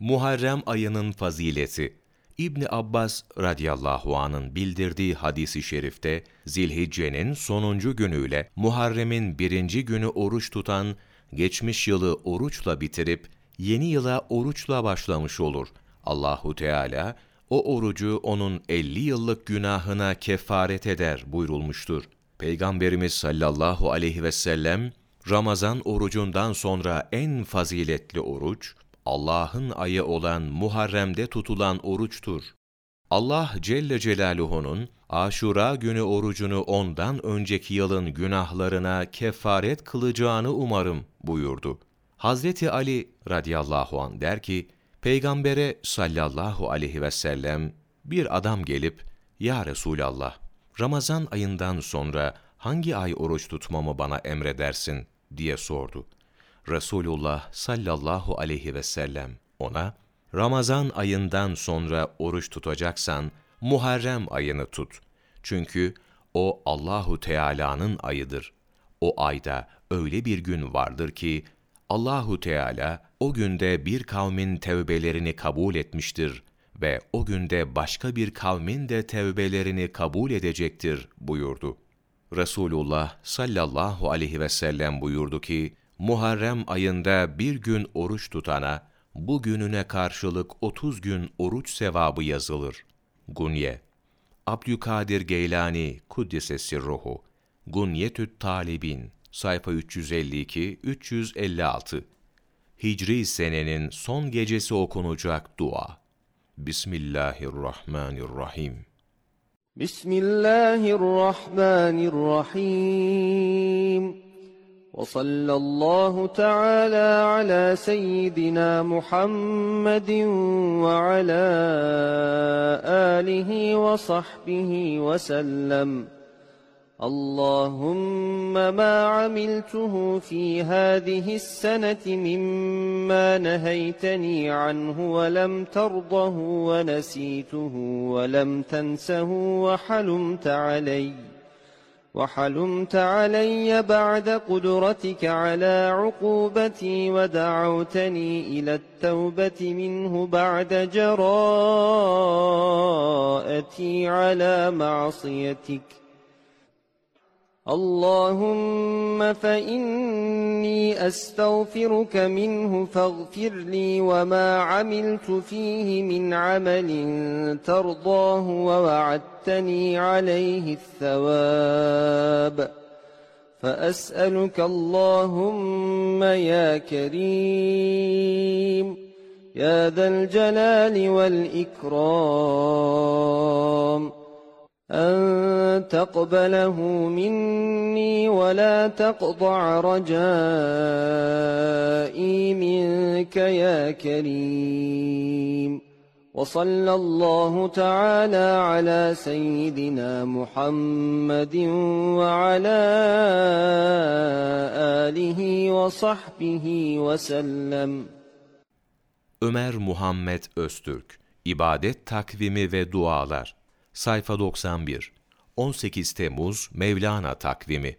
Muharrem ayının fazileti İbni Abbas radıyallahu anın bildirdiği hadisi şerifte Zilhicce'nin sonuncu günüyle Muharrem'in birinci günü oruç tutan, geçmiş yılı oruçla bitirip yeni yıla oruçla başlamış olur. Allahu Teala o orucu onun 50 yıllık günahına kefaret eder buyurulmuştur. Peygamberimiz sallallahu aleyhi ve sellem Ramazan orucundan sonra en faziletli oruç Allah'ın ayı olan Muharrem'de tutulan oruçtur. Allah Celle Celaluhu'nun Aşura günü orucunu ondan önceki yılın günahlarına kefaret kılacağını umarım buyurdu. Hazreti Ali radıyallahu an der ki, Peygambere sallallahu aleyhi ve sellem bir adam gelip, Ya Resulallah, Ramazan ayından sonra hangi ay oruç tutmamı emre emredersin diye sordu. Resulullah sallallahu aleyhi ve sellem ona, Ramazan ayından sonra oruç tutacaksan, Muharrem ayını tut. Çünkü o Allahu Teala'nın ayıdır. O ayda öyle bir gün vardır ki, Allahu Teala o günde bir kavmin tevbelerini kabul etmiştir ve o günde başka bir kavmin de tevbelerini kabul edecektir buyurdu. Resulullah sallallahu aleyhi ve sellem buyurdu ki, Muharrem ayında bir gün oruç tutana, bu gününe karşılık 30 gün oruç sevabı yazılır. Gunye Abdülkadir Geylani Kuddise Sirruhu Gunyetü't Talibin sayfa 352-356 Hicri senenin son gecesi okunacak dua. Bismillahirrahmanirrahim. Bismillahirrahmanirrahim. وصلى الله تعالى على سيدنا محمد وعلى آله وصحبه وسلم. اللهم ما عملته في هذه السنة مما نهيتني عنه ولم ترضه ونسيته ولم تنسه وحلمت عليّ وحلمت علي بعد قدرتك على عقوبتي ودعوتني إلى التوبة منه بعد جراءتي على معصيتك. اللهم فإني أستغفرك منه فاغفر لي وما عملت فيه من عمل ترضاه ووعدتني عليه الثواب. فأسألك اللهم يا كريم يا ذا الجلال والإكرام أن تقبله مني ولا تقضع رجائي منك يا كريم. وصلى الله تعالى على سيدنا محمد وعلى آله وصحبه وسلم. Ömer Muhammed Öztürk İbadet Takvimi ve Dualar Sayfa 91 18 Temmuz Mevlana Takvimi